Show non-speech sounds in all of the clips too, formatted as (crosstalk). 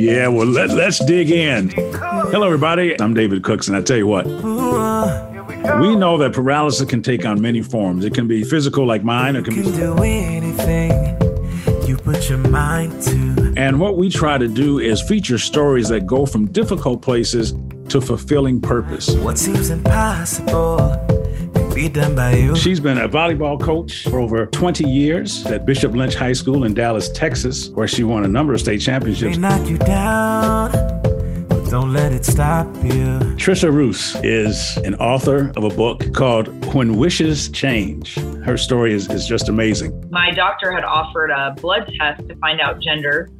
Yeah, well, let, let's dig in. Hello, everybody. I'm David Cooks, and I tell you what, we know that paralysis can take on many forms. It can be physical, like mine. It can can be. do anything you put your mind to. And what we try to do is feature stories that go from difficult places to fulfilling purpose. What seems impossible can be done by you. She's been a volleyball coach for over 20 years at Bishop Lynch High School in Dallas, Texas, where she won a number of state May championships. knock you down, but don't let it stop you. Trisha Roos is an author of a book called When Wishes Change. Her story is, is just amazing. my doctor had offered a blood test to find out gender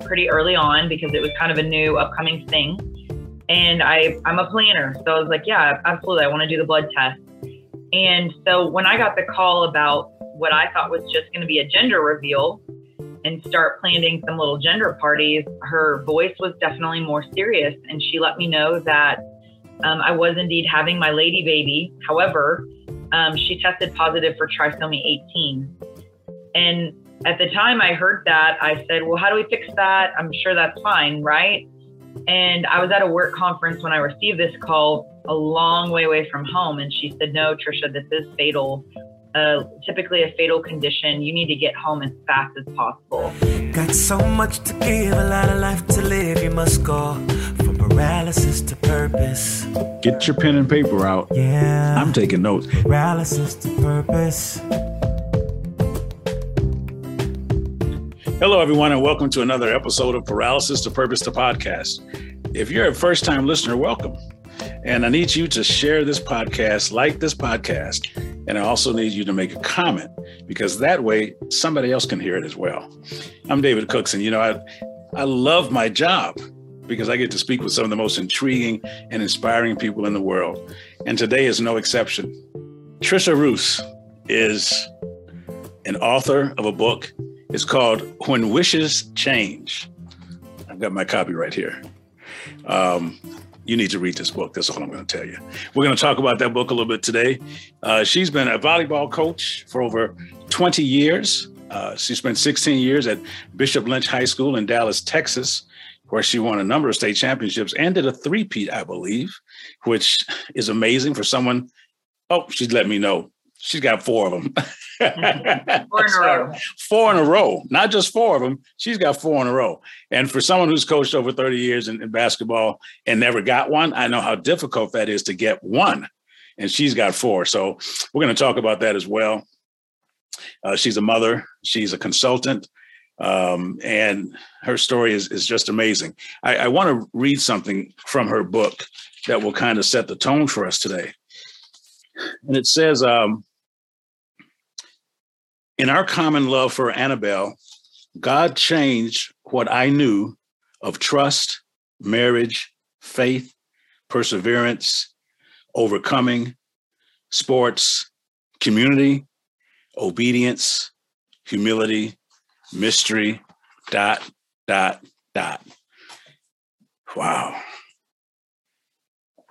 pretty early on because it was kind of a new upcoming thing. And I, I'm a planner. So I was like, yeah, absolutely. I want to do the blood test. And so when I got the call about what I thought was just going to be a gender reveal and start planning some little gender parties, her voice was definitely more serious. And she let me know that um, I was indeed having my lady baby. However, um, she tested positive for trisomy 18. And at the time I heard that, I said, Well, how do we fix that? I'm sure that's fine, right? And I was at a work conference when I received this call a long way away from home. And she said, No, Trisha, this is fatal. Uh, typically a fatal condition. You need to get home as fast as possible. Got so much to give, a lot of life to live. You must go from paralysis to purpose. Get your pen and paper out. Yeah. I'm taking notes. paralysis to purpose. Hello, everyone, and welcome to another episode of Paralysis to Purpose to Podcast. If you're a first time listener, welcome. And I need you to share this podcast, like this podcast, and I also need you to make a comment because that way somebody else can hear it as well. I'm David Cooks, and you know, I, I love my job because I get to speak with some of the most intriguing and inspiring people in the world. And today is no exception. Trisha Roos is an author of a book it's called When Wishes Change. I've got my copy right here. Um, you need to read this book. That's all I'm going to tell you. We're going to talk about that book a little bit today. Uh, she's been a volleyball coach for over 20 years. Uh, she spent 16 years at Bishop Lynch High School in Dallas, Texas, where she won a number of state championships and did a three-peat, I believe, which is amazing for someone. Oh, she's let me know. She's got four of them. (laughs) Four in a row. four in a row, not just four of them. She's got four in a row. And for someone who's coached over 30 years in, in basketball and never got one, I know how difficult that is to get one. And she's got four. So we're going to talk about that as well. Uh, she's a mother, she's a consultant, um, and her story is, is just amazing. I, I want to read something from her book that will kind of set the tone for us today. And it says, um, in our common love for Annabelle, God changed what I knew of trust, marriage, faith, perseverance, overcoming, sports, community, obedience, humility, mystery, dot, dot, dot. Wow.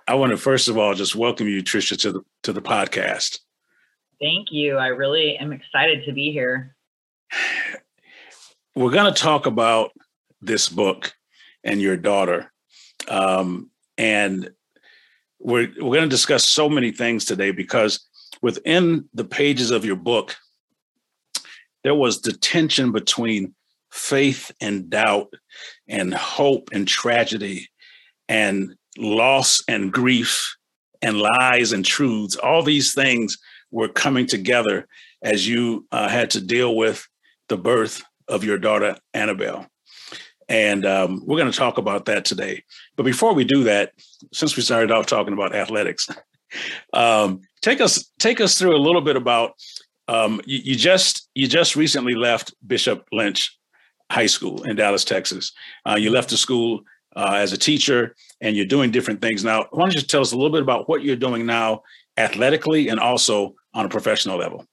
I want to first of all just welcome you, Tricia, to the to the podcast. Thank you. I really am excited to be here. we're going to talk about this book and your daughter um, and we're, we're going to discuss so many things today because within the pages of your book there was the tension between faith and doubt and hope and tragedy and loss and grief and lies and truths all these things were coming together as you uh, had to deal with the birth of your daughter Annabelle. And um, we're going to talk about that today. But before we do that, since we started off talking about athletics, (laughs) um, take us take us through a little bit about um, you, you just you just recently left Bishop Lynch High School in Dallas, Texas. Uh, you left the school uh, as a teacher, and you're doing different things now. Why don't you tell us a little bit about what you're doing now, athletically, and also on a professional level?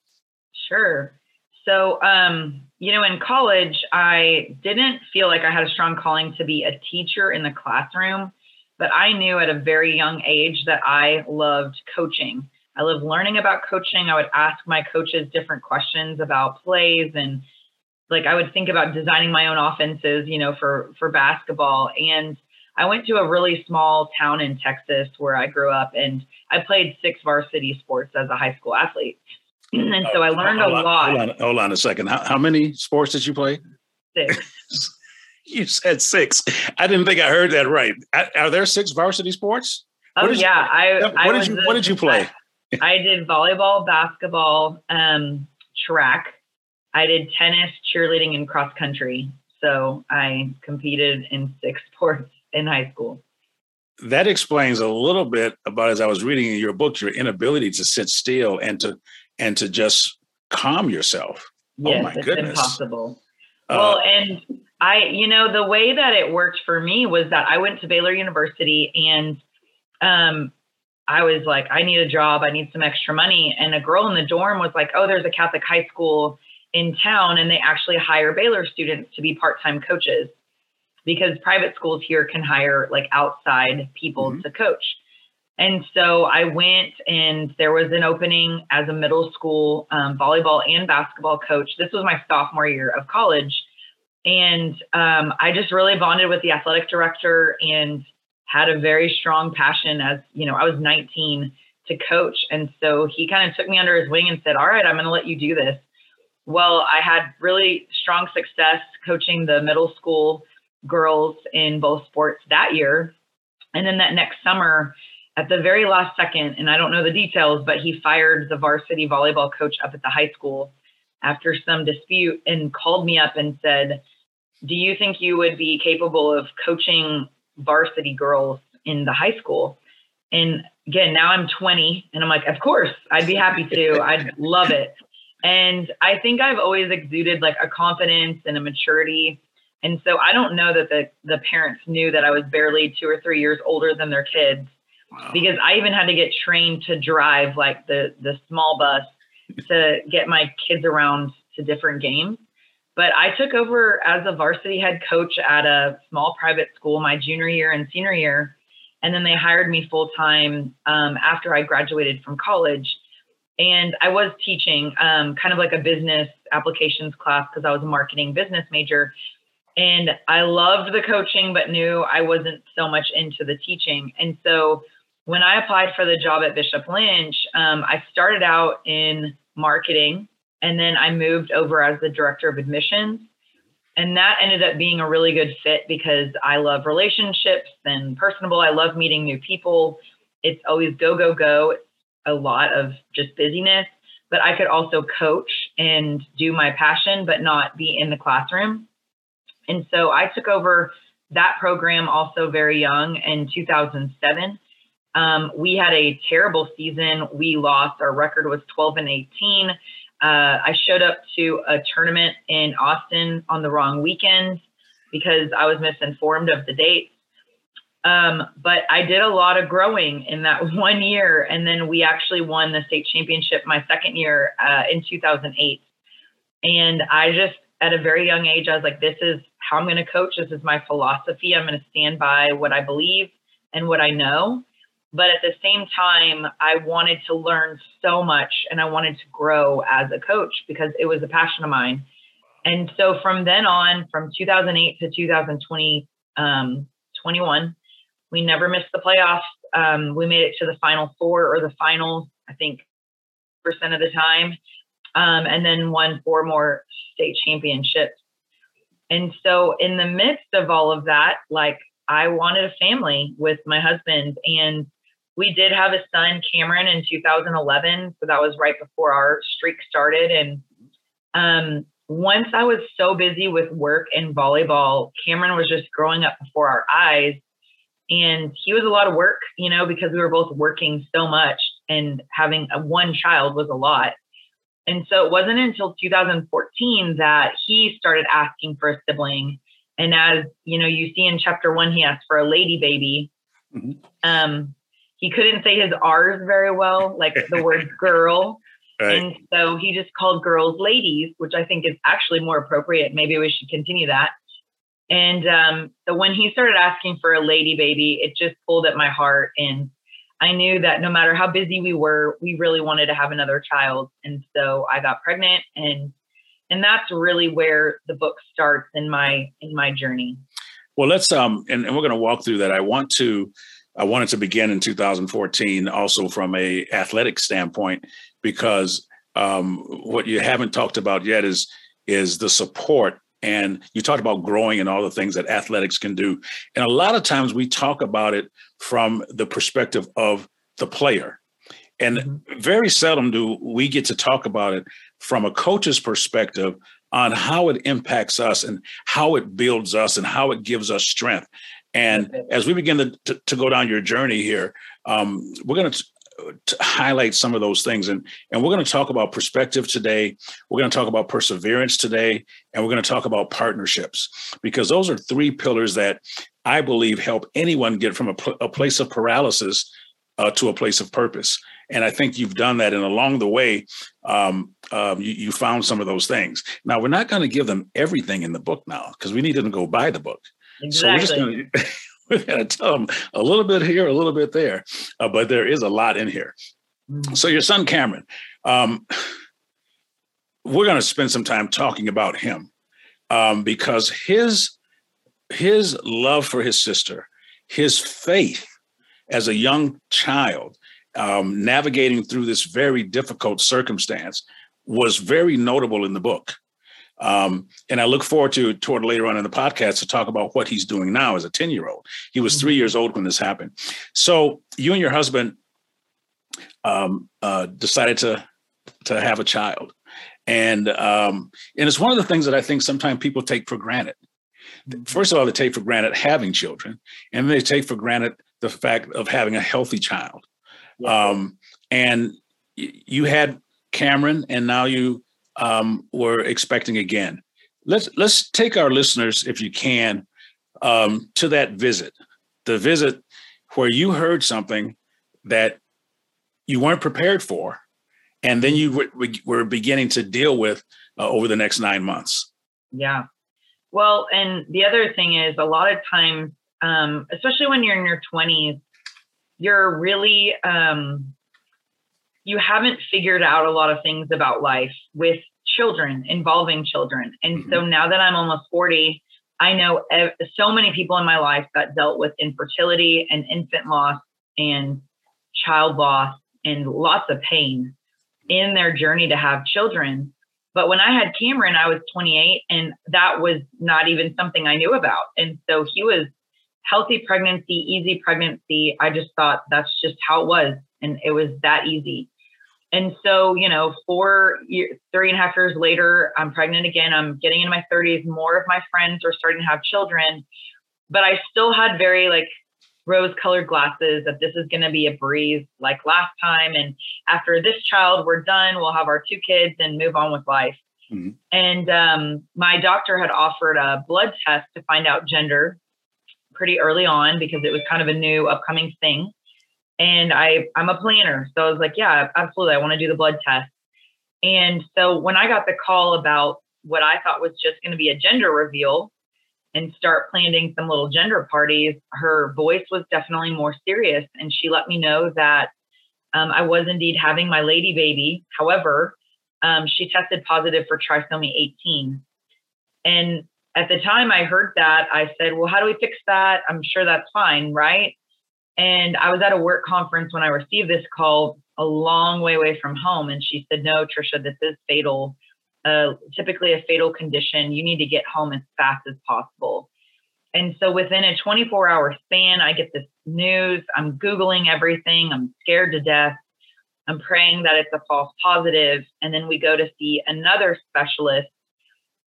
Sure. So, um, you know, in college, I didn't feel like I had a strong calling to be a teacher in the classroom, but I knew at a very young age that I loved coaching. I loved learning about coaching. I would ask my coaches different questions about plays and like I would think about designing my own offenses, you know, for for basketball. And I went to a really small town in Texas where I grew up, and I played six varsity sports as a high school athlete. (clears throat) and so I learned hold a on, lot. Hold on, hold on a second. How, how many sports did you play? Six. (laughs) You said six. I didn't think I heard that right. Are are there six varsity sports? Oh did you- yeah, I. What I did you What did you play? I did volleyball, basketball, um, track. I did tennis, cheerleading, and cross country. So I competed in six (laughs) sports in high school. That explains a little bit about as I was reading in your book, your inability to sit still and to and to just calm yourself. Oh, Yes, my it's goodness. impossible. Uh, well, and I, you know, the way that it worked for me was that I went to Baylor University and um, I was like, I need a job, I need some extra money. And a girl in the dorm was like, Oh, there's a Catholic high school in town, and they actually hire Baylor students to be part time coaches because private schools here can hire like outside people Mhm. to coach. And so I went, and there was an opening as a middle school um, volleyball and basketball coach. This was my sophomore year of college. And um, I just really bonded with the athletic director and had a very strong passion as, you know, I was 19 to coach. And so he kind of took me under his wing and said, All right, I'm going to let you do this. Well, I had really strong success coaching the middle school girls in both sports that year. And then that next summer, at the very last second, and I don't know the details, but he fired the varsity volleyball coach up at the high school after some dispute and called me up and said, Do you think you would be capable of coaching varsity girls in the high school? And again, now I'm 20 and I'm like, Of course, I'd be happy to. I'd love it. And I think I've always exuded like a confidence and a maturity. And so I don't know that the, the parents knew that I was barely two or three years older than their kids wow. because I even had to get trained to drive like the the small bus to get my kids around to different games. But I took over as a varsity head coach at a small private school my junior year and senior year, and then they hired me full time um, after I graduated from college. And I was teaching um, kind of like a business applications class because I was a marketing business major. And I loved the coaching, but knew I wasn't so much into the teaching. And so when I applied for the job at Bishop Lynch, um, I started out in marketing and then I moved over as the director of admissions. And that ended up being a really good fit because I love relationships and personable. I love meeting new people. It's always go, go, go. It's a lot of just busyness, but I could also coach and do my passion, but not be in the classroom. And so I took over that program also very young in 2007. Um, we had a terrible season. We lost. Our record was 12 and 18. Uh, I showed up to a tournament in Austin on the wrong weekend because I was misinformed of the dates. Um, but I did a lot of growing in that (laughs) one year. And then we actually won the state championship my second year uh, in 2008. And I just, at a very young age, I was like, this is how I'm going to coach. This is my philosophy. I'm going to stand by what I believe and what I know. But at the same time, I wanted to learn so much and I wanted to grow as a coach because it was a passion of mine. And so from then on, from 2008 to 2020, um, 21, we never missed the playoffs. Um, we made it to the final four or the finals, I think, percent of the time, um, and then won four more state championships. And so, in the midst of all of that, like I wanted a family with my husband, and we did have a son, Cameron, in 2011. So that was right before our streak started. And um, once I was so busy with work and volleyball, Cameron was just growing up before our eyes. And he was a lot of work, you know, because we were both working so much and having a one child was a lot. And so it wasn't until 2014 that he started asking for a sibling. And as you know, you see in chapter one, he asked for a lady baby. Mhm. Um, he couldn't say his R's very well, like the word (laughs) girl. Right. And so he just called girls ladies, which I think is actually more appropriate. Maybe we should continue that. And um, so when he started asking for a lady baby, it just pulled at my heart. And I knew that no matter how busy we were, we really wanted to have another child. And so I got pregnant and and that's really where the book starts in my in my journey. Well, let's um, and, and we're going to walk through that. I want to, I wanted to begin in 2014, also from a athletic standpoint, because um, what you haven't talked about yet is is the support and you talked about growing and all the things that athletics can do and a lot of times we talk about it from the perspective of the player and mm-hmm. very seldom do we get to talk about it from a coach's perspective on how it impacts us and how it builds us and how it gives us strength. And as we begin to, to, to go down your journey here, um, we're going to highlight some of those things and and we're going to talk about perspective today we're going to talk about perseverance today and we're going to talk about partnerships because those are three pillars that i believe help anyone get from a, a place of paralysis uh, to a place of purpose and I think you've done that. And along the way, um, um, you, you, found some of those things. Now, we're not going to give them everything in the book now because we need them to go buy the book. Exactly. So we're just We're going to tell them a little bit here, a little bit there, uh, but there is a lot in here. Mm-hmm. So, your son Cameron, um, we're going to spend some time talking about him um, because his his love for his sister, his faith as a young child, um, navigating through this very difficult circumstance was very notable in the book. Um, and I look forward to toward later on in the podcast to talk about what he's doing now as a 10 year old. He was three mm-hmm. years old when this happened. So you and your husband um, uh, decided to to have a child, and um, and it's one of the things that I think sometimes people take for granted. First of all, they take for granted having children, and they take for granted the fact of having a healthy child. Um, and you had Cameron, and now you um, were expecting again. Let's let's take our listeners, if you can, um, to that visit, the visit where you heard something that you weren't prepared for, and then you were, were beginning to deal with uh, over the next nine months. Yeah. Well, and the other thing is, a lot of times, um, especially when you're in your 20s, you're really um, you haven't figured out a lot of things about life with children involving children and mm-hmm. so now that i'm almost 40 i know ev- so many people in my life that dealt with infertility and infant loss and child loss and lots of pain in their journey to have children but when i had cameron i was 28 and that was not even something i knew about and so he was healthy pregnancy, easy pregnancy. I just thought that's just how it was. And it was that easy. And so, you know, four, years, three and a half years later, I'm pregnant again. I'm getting into my 30s. More of my friends are starting to have children, but I still had very like rose colored glasses that this is going to be a breeze like last time. And after this child, we're done. We'll have our two kids and move on with life. Mm-hmm. And um, my doctor had offered a blood test to find out gender pretty early on because it was kind of a new upcoming thing. And I, I'm a planner. So I was like, yeah, absolutely. I want to do the blood test. And so when I got the call about what I thought was just going to be a gender reveal and start planning some little gender parties, her voice was definitely more serious. And she let me know that um, I was indeed having my lady baby. However, um, she tested positive for trisomy 18. And at the time I heard that, I said, Well, how do we fix that? I'm sure that's fine, right? And I was at a work conference when I received this call a long way away from home. And she said, No, Trisha, this is fatal, uh, typically a fatal condition. You need to get home as fast as possible. And so within a 24 hour span, I get this news. I'm Googling everything. I'm scared to death. I'm praying that it's a false positive. And then we go to see another specialist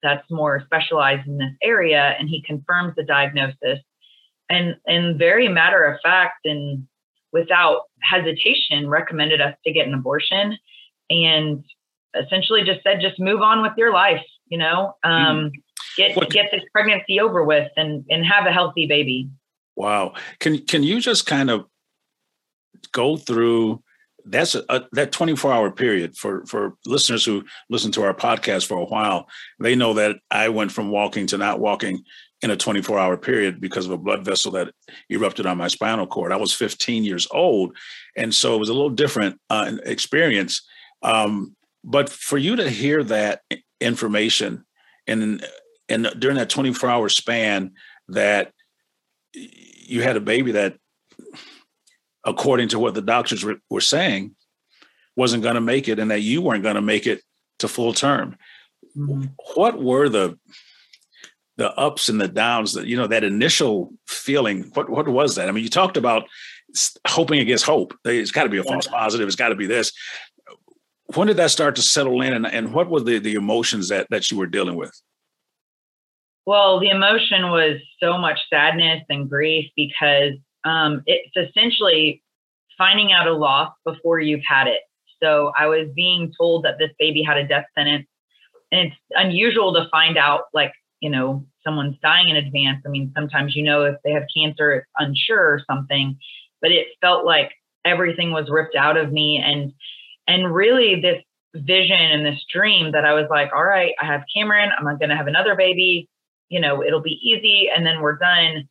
that's more specialized in this area and he confirms the diagnosis and and very matter of fact and without hesitation recommended us to get an abortion and essentially just said just move on with your life you know um, get get this pregnancy over with and and have a healthy baby. Wow. Can can you just kind of go through that's a, a, that 24 hour period for for listeners who listen to our podcast for a while they know that i went from walking to not walking in a 24 hour period because of a blood vessel that erupted on my spinal cord. I was 15 years old and so it was a little different uh, experience. Um, but for you to hear that information and and during that 24 hour span that you had a baby that according to what the doctors were, were saying wasn't going to make it and that you weren't going to make it to full term. Mm-hmm. what were the the ups and the downs that you know that initial feeling what what was that? I mean you talked about hoping against hope. It's got to be a false positive it's got to be this. When did that start to settle in and, and what were the, the emotions that that you were dealing with? Well the emotion was so much sadness and grief because um, it's essentially finding out a loss before you've had it. So i was being told that this baby had a death sentence and it's unusual to find out like you know someone's dying in advance i mean sometimes you know if they have cancer it's unsure or something but it felt like everything was ripped out of me and and really this vision and this dream that I was like, all right, I have Cameron, I'm not going to have another baby, you know, it'll be easy and then we're done.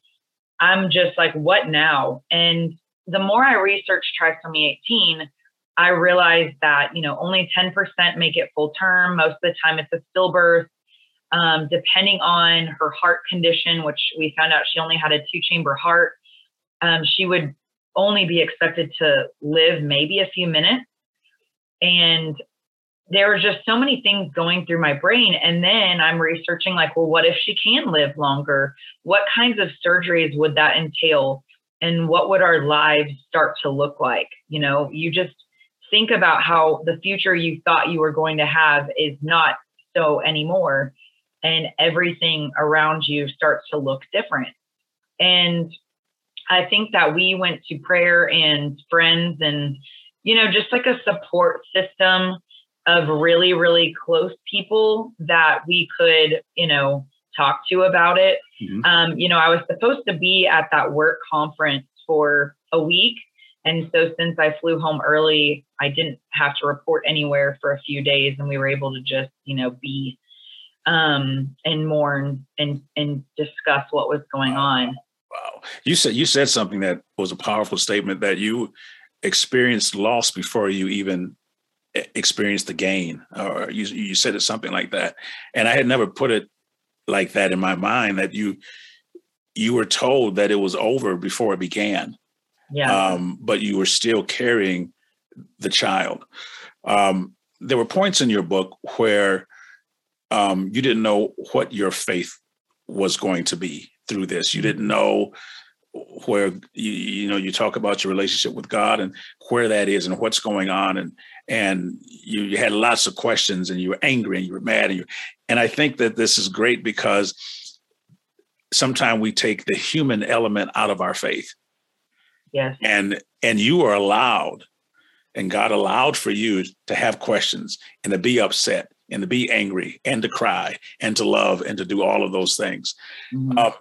I'm just like, what now? And the more I researched trisomy 18, I realized that, you know, only 10% make it full term. Most of the time it's a stillbirth. Um, depending on her heart condition, which we found out she only had a two chamber heart, um, she would only be expected to live maybe a few minutes. And there were just so many things going through my brain. And then I'm researching, like, well, what if she can live longer? What kinds of surgeries would that entail? And what would our lives start to look like? You know, you just think about how the future you thought you were going to have is not so anymore. And everything around you starts to look different. And I think that we went to prayer and friends and you know, just like a support system of really, really close people that we could, you know, talk to about it. Mm-hmm. Um, you know, I was supposed to be at that work conference for a week. And so since I flew home early, I didn't have to report anywhere for a few days and we were able to just, you know, be um and mourn and and discuss what was going on. Wow. You said you said something that was a powerful statement that you experienced loss before you even experienced the gain or you, you said it something like that. And i had never put it like that in my mind that you you were told that it was over before it began. Yeah. Um, but you were still carrying the child. Um, there were points in your book where um, you didn't know what your faith was going to be through this you didn't know where you you know you talk about your relationship with God and where that is and what's going on and and you, you had lots of questions and you were angry and you were mad and you and I think that this is great because sometimes we take the human element out of our faith. Yes. And and you are allowed and God allowed for you to have questions and to be upset and to be angry and to cry and to love and to do all of those things. Mm-hmm. Uh,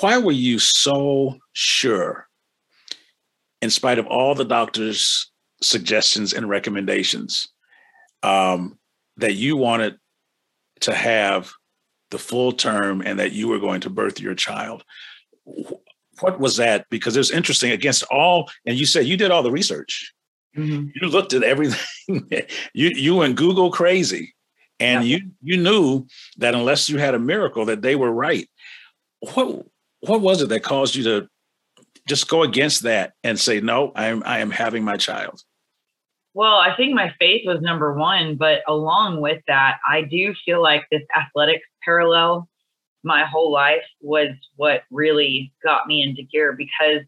why were you so sure, in spite of all the doctor's suggestions and recommendations, um, that you wanted to have the full term and that you were going to birth your child? What was that? Because it was interesting against all, and you said you did all the research. Mm-hmm. You looked at everything. (laughs) you you went Google crazy, and yeah. you you knew that unless you had a miracle, that they were right. What what was it that caused you to just go against that and say no i am i am having my child well i think my faith was number one but along with that i do feel like this athletics parallel my whole life was what really got me into gear because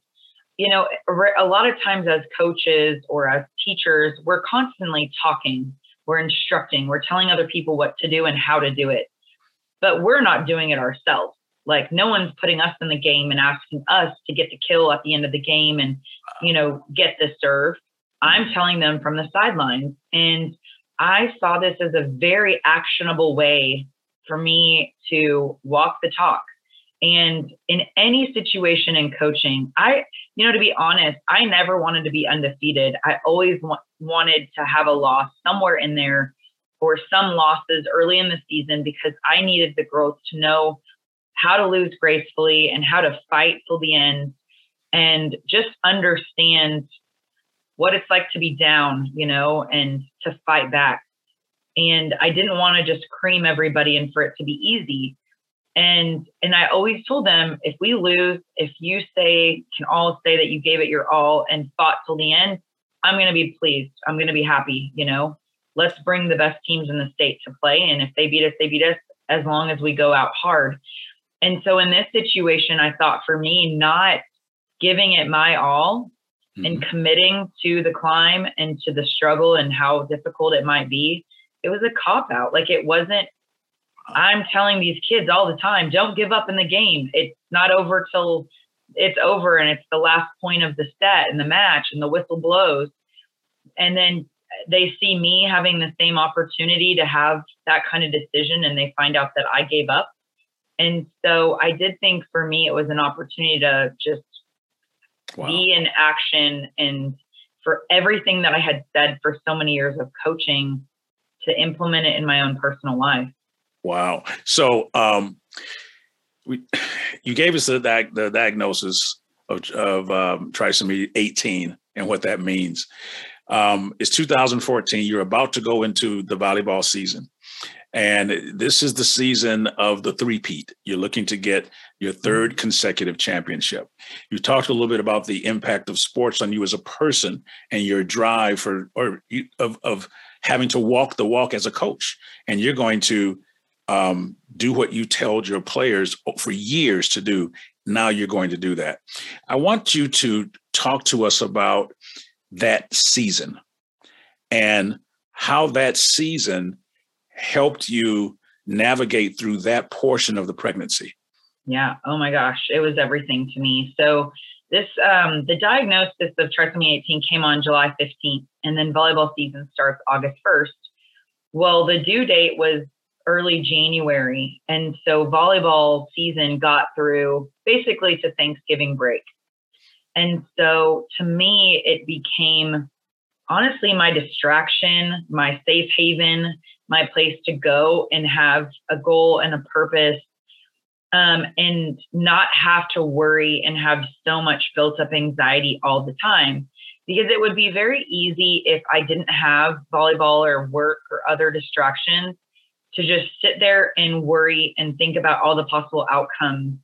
you know a lot of times as coaches or as teachers we're constantly talking we're instructing we're telling other people what to do and how to do it but we're not doing it ourselves like no one's putting us in the game and asking us to get the kill at the end of the game and, you know, get the serve. I'm telling them from the sidelines. And I saw this as a very actionable way for me to walk the talk. And in any situation in coaching, I, you know, to be honest, I never wanted to be undefeated. I always wa- wanted to have a loss somewhere in there or some losses early in the season because I needed the girls to know how to lose gracefully and how to fight till the end and just understand what it's like to be down, you know, and to fight back. And I didn't want to just cream everybody and for it to be easy. And and I always told them if we lose, if you say can all say that you gave it your all and fought till the end, I'm going to be pleased. I'm going to be happy, you know. Let's bring the best teams in the state to play and if they beat us, they beat us as long as we go out hard. And so in this situation, I thought for me not giving it my all mm-hmm. and committing to the climb and to the struggle and how difficult it might be, it was a cop out. Like it wasn't I'm telling these kids all the time, don't give up in the game. It's not over till it's over and it's the last point of the set and the match and the whistle blows. And then they see me having the same opportunity to have that kind of decision and they find out that I gave up. And so I did think for me it was an opportunity to just wow. be in action and for everything that I had said for so many years of coaching to implement it in my own personal life. Wow. So um, we, you gave us the, the diagnosis of, of um, trisomy 18 and what that means. Um, it's 2014. You're about to go into the volleyball season. And this is the season of the three-peat. You're looking to get your third consecutive championship. You talked a little bit about the impact of sports on you as a person and your drive for or of, of having to walk the walk as a coach. And you're going to um, do what you told your players for years to do. Now you're going to do that. I want you to talk to us about that season and how that season helped you navigate through that portion of the pregnancy. Yeah. Oh my gosh. It was everything to me. So, this, um, the diagnosis of trisomy 18 came on July 15th, and then volleyball season starts August 1st. Well, the due date was early January. And so volleyball season got through basically to Thanksgiving break. And so to me, it became honestly my distraction, my safe haven, my place to go and have a goal and a purpose um, and not have to worry and have so much built up anxiety all the time. Because it would be very easy if I didn't have volleyball or work or other distractions to just sit there and worry and think about all the possible outcomes,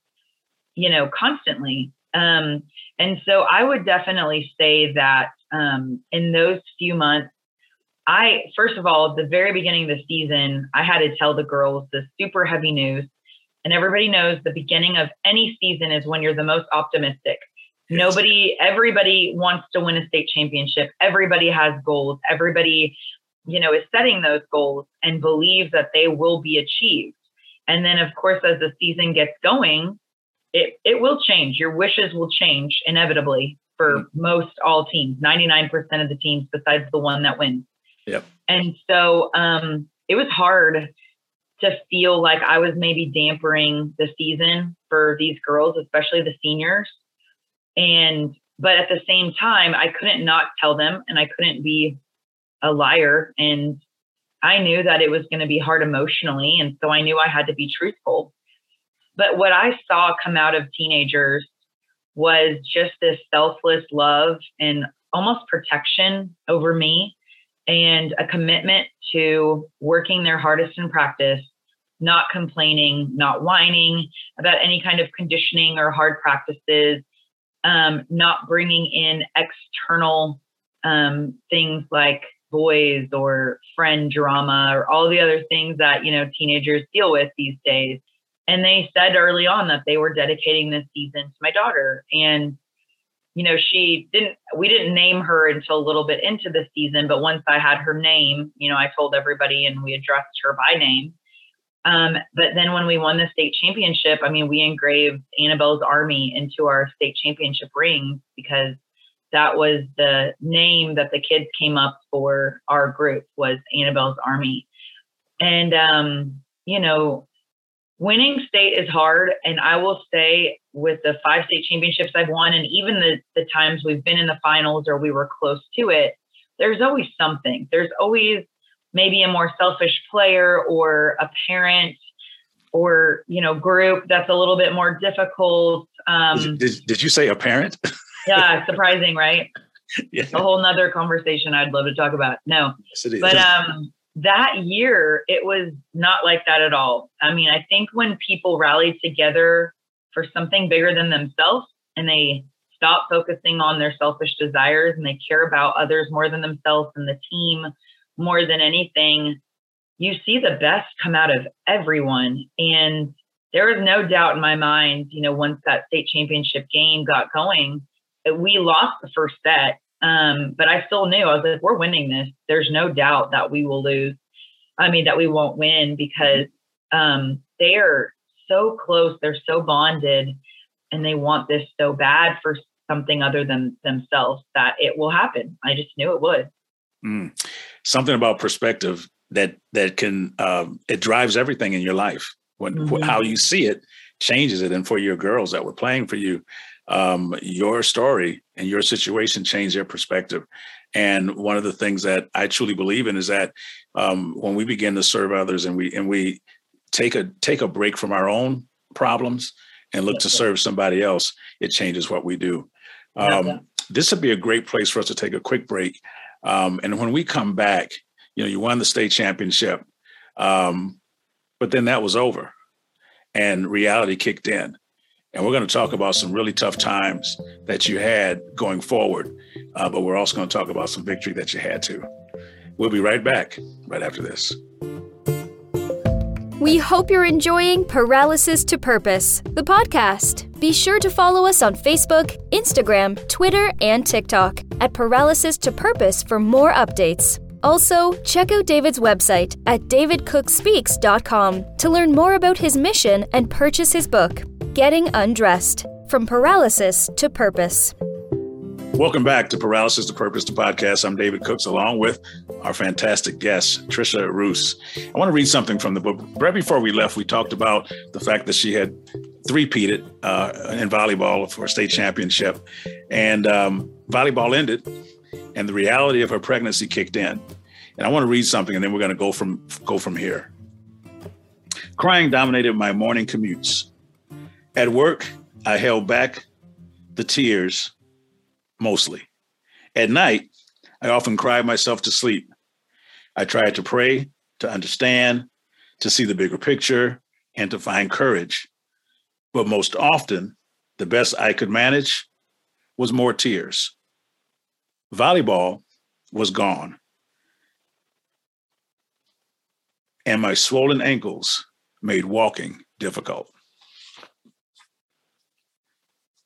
you know, constantly. Um, and so I would definitely say that um, in those few months, I, first of all, at the very beginning of the season, I had to tell the girls the super heavy news. And everybody knows the beginning of any season is when you're the most optimistic. Nobody, everybody wants to win a state championship. Everybody has goals. Everybody you know, is setting those goals and believes that they will be achieved. And then, of course, as the season gets going, it, it will change. Your wishes will change inevitably for mm-hmm. most all teams, 99% of the teams besides the one that wins. Yep. And so um, it was hard to feel like I was maybe dampering the season for these girls, especially the seniors. And, but at the same time, I couldn't not tell them and I couldn't be a liar and I knew that it was going to be hard emotionally. And so I knew I had to be truthful. But what I saw come out of teenagers was just this selfless love and almost protection over me and a commitment to working their hardest in practice, not complaining, not whining about any kind of conditioning or hard practices, um, not bringing in external um, things like boys or friend drama or all the other things that you know teenagers deal with these days. And they said early on that they were dedicating this season to my daughter. And you know she didn't we didn't name her until a little bit into the season but once i had her name you know i told everybody and we addressed her by name. Um, but then when we won the state championship i mean we engraved annabelle's army into our state championship rings because that was the name that the kids came up for our group was Annabelle's Army. And um, you know, winning state is hard. And I will say with the five state championships I've won and even the, the times we've been in the finals or we were close to it, there's always something. There's always maybe a more selfish player or a parent or you know group that's a little bit more difficult um, did, did you say a parent (laughs) yeah, surprising, right? Yeah. A whole nother conversation I'd love to talk about. No, yes, but um, that year, it was not like that at all. I mean, I think when people rally together for something bigger than themselves and they stop focusing on their selfish desires and they care about others more than themselves and the team more than anything, you see the best come out of everyone. And there was no doubt in my mind, you know, once that state championship game got going, we lost the first set. Um, but I still knew I was like, we're winning this. There's no doubt that we will lose. I mean, that we won't win because um, they are so close. They're so bonded and they want this so bad for something other than themselves that it will happen. I just knew it would. Mm. Something about perspective that that can um, it drives everything in your life. When mm-hmm. how you see it changes it. And for your girls that were playing for you, um, your story and your situation changed their perspective. And one of the things that I truly believe in is that um, when we begin to serve others and we and we take a take a break from our own problems and look to serve somebody else, it changes what we do. Um, this would be a great place for us to take a quick break. Um, and when we come back, you know, you won the state championship, um, but then that was over and reality kicked in. And we're going to talk about some really tough times that you had going forward, uh, but we're also going to talk about some victory that you had too. We'll be right back right after this. We hope you're enjoying Paralysis to Purpose, the podcast. Be sure to follow us on Facebook, Instagram, Twitter, and TikTok at Paralysis to Purpose for more updates. Also, check out David's website at davidcookspeaks.com to learn more about his mission and purchase his book, Getting Undressed From Paralysis to Purpose. Welcome back to Paralysis to Purpose, the podcast. I'm David Cooks, along with our fantastic guest, Trisha Roos. I want to read something from the book. Right before we left, we talked about the fact that she had three-peated uh, in volleyball for a state championship, and um, volleyball ended, and the reality of her pregnancy kicked in. And I want to read something, and then we're going to go from go from here. Crying dominated my morning commutes. At work, I held back the tears mostly. At night, I often cried myself to sleep. I tried to pray, to understand, to see the bigger picture, and to find courage. But most often, the best I could manage was more tears. Volleyball was gone. And my swollen ankles made walking difficult.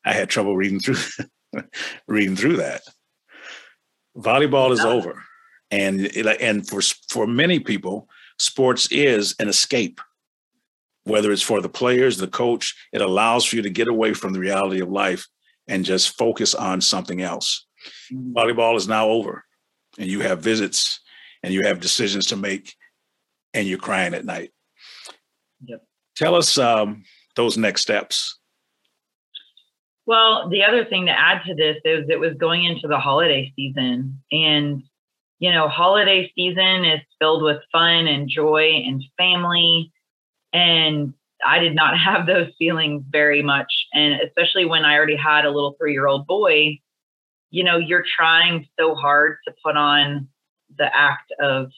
I had trouble reading through (laughs) reading through that. Volleyball is over, and and for for many people, sports is an escape. Whether it's for the players, the coach, it allows for you to get away from the reality of life and just focus on something else. Mm-hmm. Volleyball is now over, and you have visits and you have decisions to make, and you're crying at night. Yep. Tell us um, those next steps well, the other thing to add to this is it was going into the holiday season. And, you know, holiday season is filled with fun and joy and family. And I did not (laughs) have those feelings very much. And especially when I already had a little three year old boy, you know, you're trying so hard to put on the act of,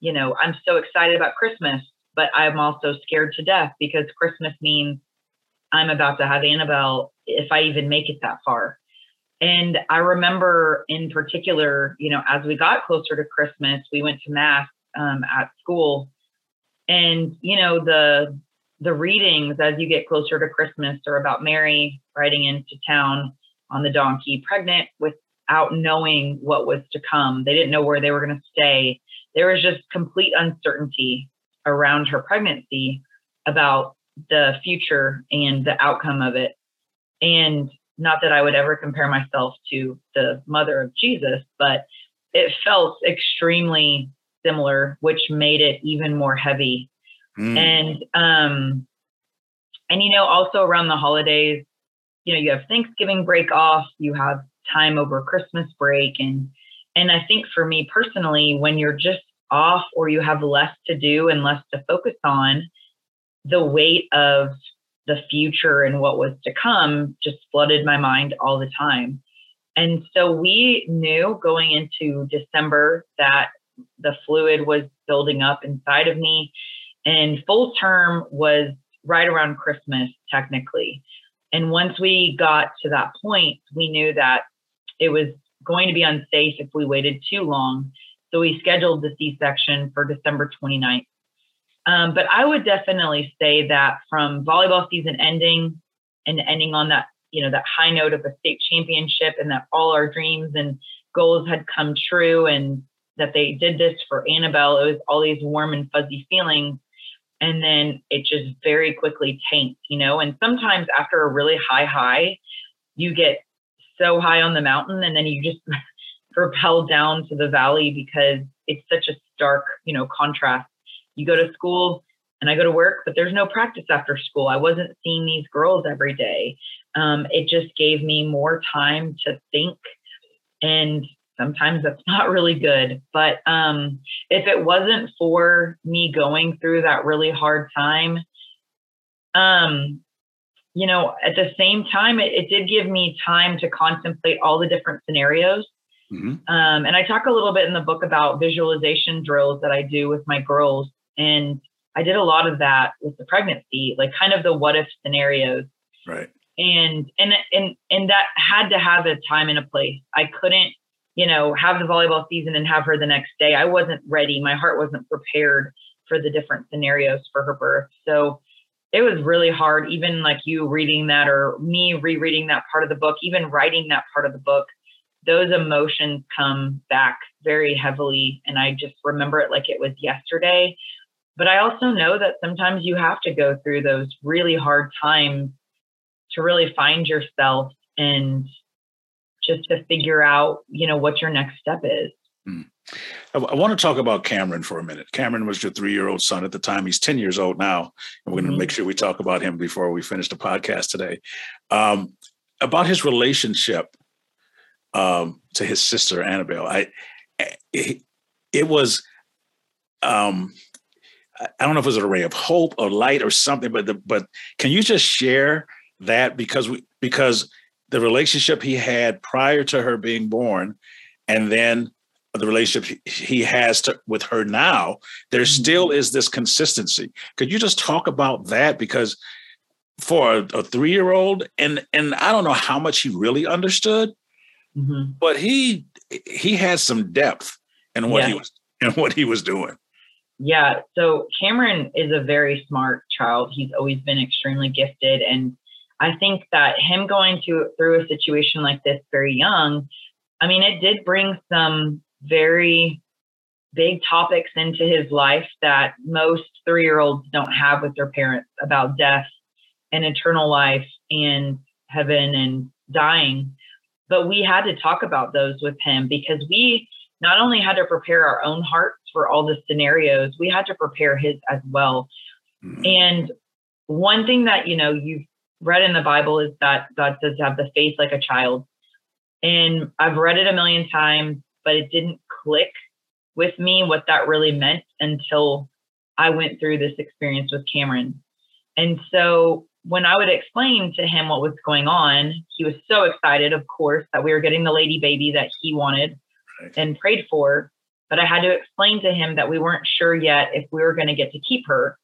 you know, I'm so excited about Christmas, but I'm also scared to death because Christmas means I'm about to have Annabelle if I even make it that far. And I remember in particular, you know, as we got closer to Christmas, we went to mass um, at school, and you know the the readings as you get closer to Christmas are about Mary riding into town on the donkey, pregnant without knowing what was to come. They didn't know where they were going to stay. There was just complete uncertainty around her pregnancy about the future and the outcome of it. And not that I would ever compare myself to the mother of Jesus, but it felt extremely similar, which made it even more heavy. Mm. And um and you know, also around the holidays, you know, you have Thanksgiving break off, you have time over Christmas break and and I think for me personally, when you're just off or you have less to do and less to focus on, the weight of the future and what was to come just flooded my mind all the time. And so we knew going into December that the fluid was building up inside of me. And full term was right around Christmas, technically. And once we got to that point, we knew that it was going to be unsafe if we waited too long. So we scheduled the C section for December 29th. Um, but I would definitely say that from volleyball season ending and ending on that, you know, that high note of a state championship and that all our dreams and goals had come true and that they did this for Annabelle, it was all these warm and fuzzy feelings. And then it just very quickly tanked, you know, and sometimes after a really high high, you get so high on the mountain and then you just (laughs) propel down to the valley because it's such a stark, you know, contrast you go to school and I go to work, but there's no practice after school. I wasn't seeing these girls every day. Um, it just gave me more time to think. And sometimes that's (laughs) not really good. But um, if it wasn't for me going through that really hard time, um, you know, at the same time, it, it did give me time to contemplate all the different scenarios Mm-hmm. Um, and I talk a little bit in the book about visualization drills that I do with my girls. And I did a lot of that with the pregnancy, like kind of the what if scenarios. Right. And and and and that had to have a time and a place. I couldn't, you know, have the volleyball season and have her the next day. I wasn't ready. My heart wasn't prepared for the different scenarios for her birth. So it was really hard, even like you reading that or me rereading that part of the book, even writing that part of the book those emotions come back very heavily. And I just remember it like it was yesterday. But I also know that sometimes you have to go through those really hard times to really find yourself and just to figure out, you know, what your next step is. Mm. I, I want to talk about Cameron for a minute. Cameron was your three year old son at the time. He's 10 years old now. And we're going to mm-hmm. make sure we talk about him before we finish the podcast today. Um, about his relationship um, to his sister Annabelle. I it, it was um, I don't know if it was a ray of hope or light or something, but the, but can you just share that because we because the relationship he had prior to her being born, and then the relationship he has to, with her now, there mm-hmm. still is this consistency. Could you just talk about that because for a, a three year old, and and I don't know how much he really understood, Mm-hmm. But he he had some depth in what yeah. he was in what he was doing. Yeah. So Cameron is a very smart child. He's always been extremely gifted. And I think that him going to through a situation like this very young, I mean, it did bring some very big topics into his life that most three year olds don't have with their parents about death and eternal life and heaven and dying. But we had to talk about those with him because we not only had to prepare our own hearts for all the scenarios, we had to prepare his as well. Mm-hmm. And one thing that, you know, you've read in the Bible is that God says have the faith like a child. And I've read it a million times, but it didn't click with me what that really meant until I went through this experience with Cameron. And so when I would explain to him what was going on, he was so excited, of course, that we were getting the lady baby that he wanted right. and prayed for. But I had to explain to him that we weren't sure yet if we were going to get to keep her,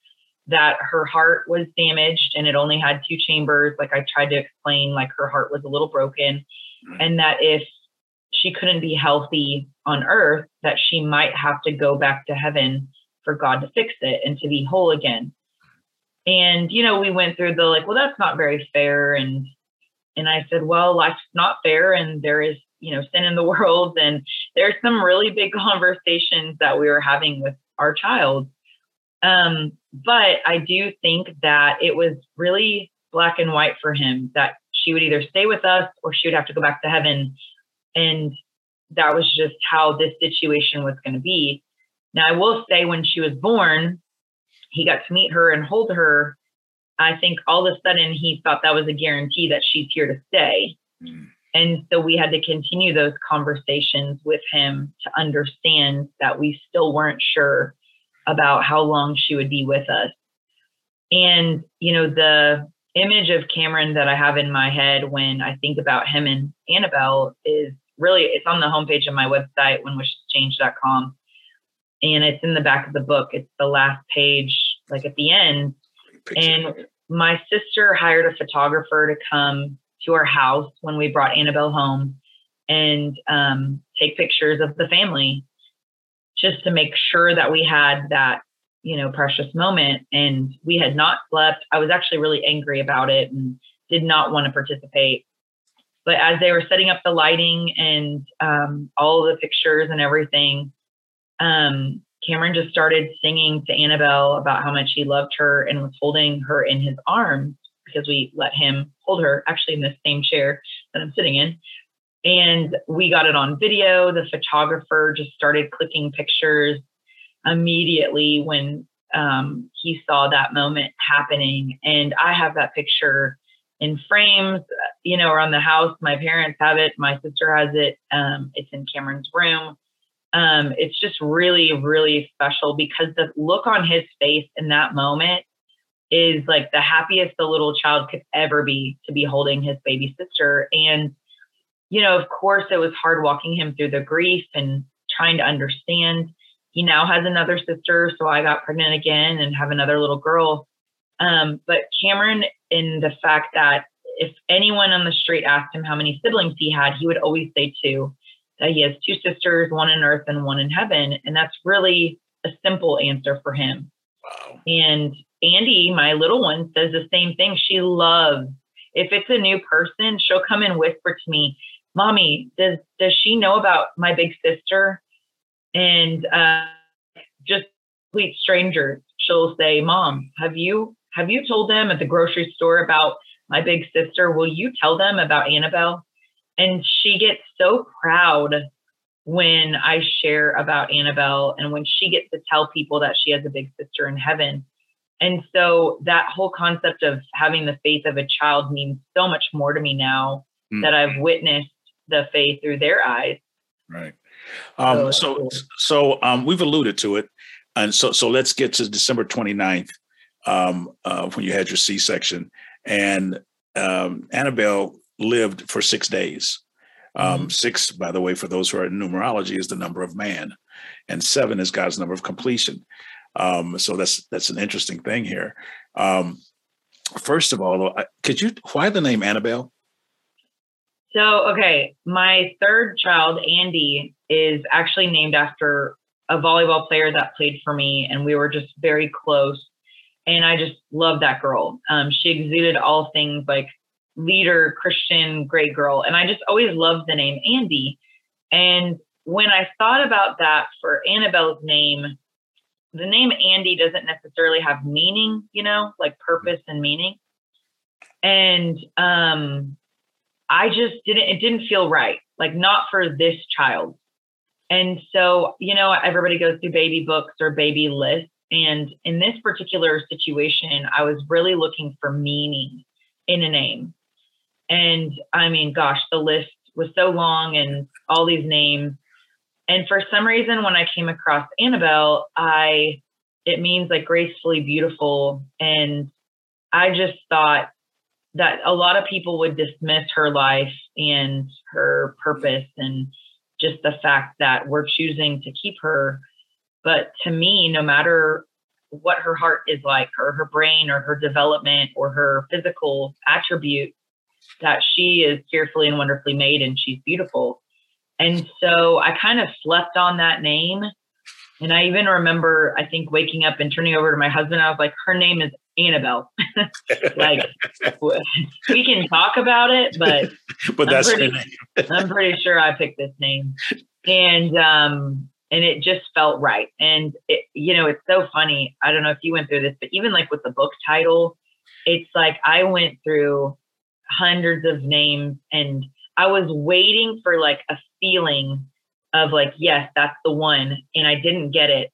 that her heart was damaged and it only had two chambers. Like I tried to explain, like her heart was a little broken, right. and that if she couldn't be healthy on earth, that she might have to go back to heaven for God to fix it and to be whole again and you know we went through the like well that's not very fair and and i said well life's not fair and there is you know sin in the (laughs) world and there's some really big conversations that we were having with our child um, but i do think that it was really black and white for him that she would either stay with us or she would have to go back to heaven and that was just how this situation was going to be now i will say when she was born he got to meet her and hold her, I think all of a sudden he thought that was a guarantee that she's here to stay. Mm. And so we had to continue those conversations with him to understand that we still weren't sure about how long she would be with us. And, you know, the image of Cameron that I have in my head when I think about him and Annabelle is really, it's on the homepage of my website, whenwisheschange.com. and it's in the back of the book. It's the last page, like at the end. And my sister hired a photographer to come to our house when we brought Annabelle home and um, take pictures of the family just to make sure that we had that you know precious moment. And we had not slept. I was actually really angry about it and did not want to participate. But as they were setting up the lighting and um, all the pictures and everything um, cameron just started singing to annabelle about how much he loved her and was holding her in his arms because we let him hold her actually in the same chair that i'm sitting in and we got it on video. The photographer just started clicking pictures immediately when um, he saw that moment happening. And I have that picture in frames, you know, around the house. My parents have it. My sister has it. Um, it's in Cameron's room. Um, it's just really, really special because the look on his face in that moment is like the happiest the little child could ever be to be holding his baby sister. And you know, of course, it was hard walking him through the grief and trying to understand. He now has another sister, so I got pregnant again and have another little girl. Um, but Cameron, in the fact that if anyone on the street asked him how many siblings he had, he would always say two. That he has two sisters, one in earth and one in heaven, and that's really a simple answer for him. wow. And Andy, my little one, says the same thing. She loves if it's a new person, she'll come and whisper to me, mommy, does does she know about my big sister? And uh, just complete strangers, she'll say, Mom, have you have you told them at the grocery store about my big sister? Will you tell them about Annabelle? And she gets so proud when I share about Annabelle and when she gets to tell people that she has a big sister in heaven. And so that whole concept of having the faith of a child means so much more to me now Mm. that I've witnessed the faith through their eyes. Right. Um, So- so, um, we've alluded to it, and so so let's get to December 29th um, uh, when you had your C-section, and um, Annabelle lived for six days. Um, Six, by the way, for those who are in numerology, is the number of man, and seven is God's number of completion. Um, so that's that's an interesting thing here. Um, first of all, could you why the name Annabelle? So, okay, my third child, Andy, is actually named after a volleyball player that played for me, and we were just very close. And I just love that girl. Um, she exuded all things like leader, Christian, great girl. And I just always loved the name Andy. And when I thought about that for Annabelle's name, the name Andy doesn't necessarily have meaning, you know, like purpose and meaning. And um, I just didn't, it didn't feel right, like not for this child. And so, you know, everybody goes through baby books or baby lists. And in this particular situation, I was really looking for meaning in a name. And I mean, gosh, the list was so long and all these names. And for some reason, when I came across Annabelle, I, it means like gracefully beautiful. And I just thought that a lot of people would dismiss her life and her purpose and just the fact that we're choosing to keep her. But to me, no matter what her heart is like, or her brain, or her development, or her physical attribute, that she is fearfully and wonderfully made and she's beautiful. And so I kind of slept on that name. And I even remember, I think, waking up and turning over to my husband. I was like, her name is Annabelle. (laughs) like, we can talk about it, but (laughs) but I'm that's pretty- (laughs) I'm pretty sure I picked this name. And um and it just felt right. And it you know, it's so funny. I don't know if you went through this, but even like with the book title, it's like I went through hundreds of names and I was waiting for like a feeling of like, yes, that's the one. And I didn't get it.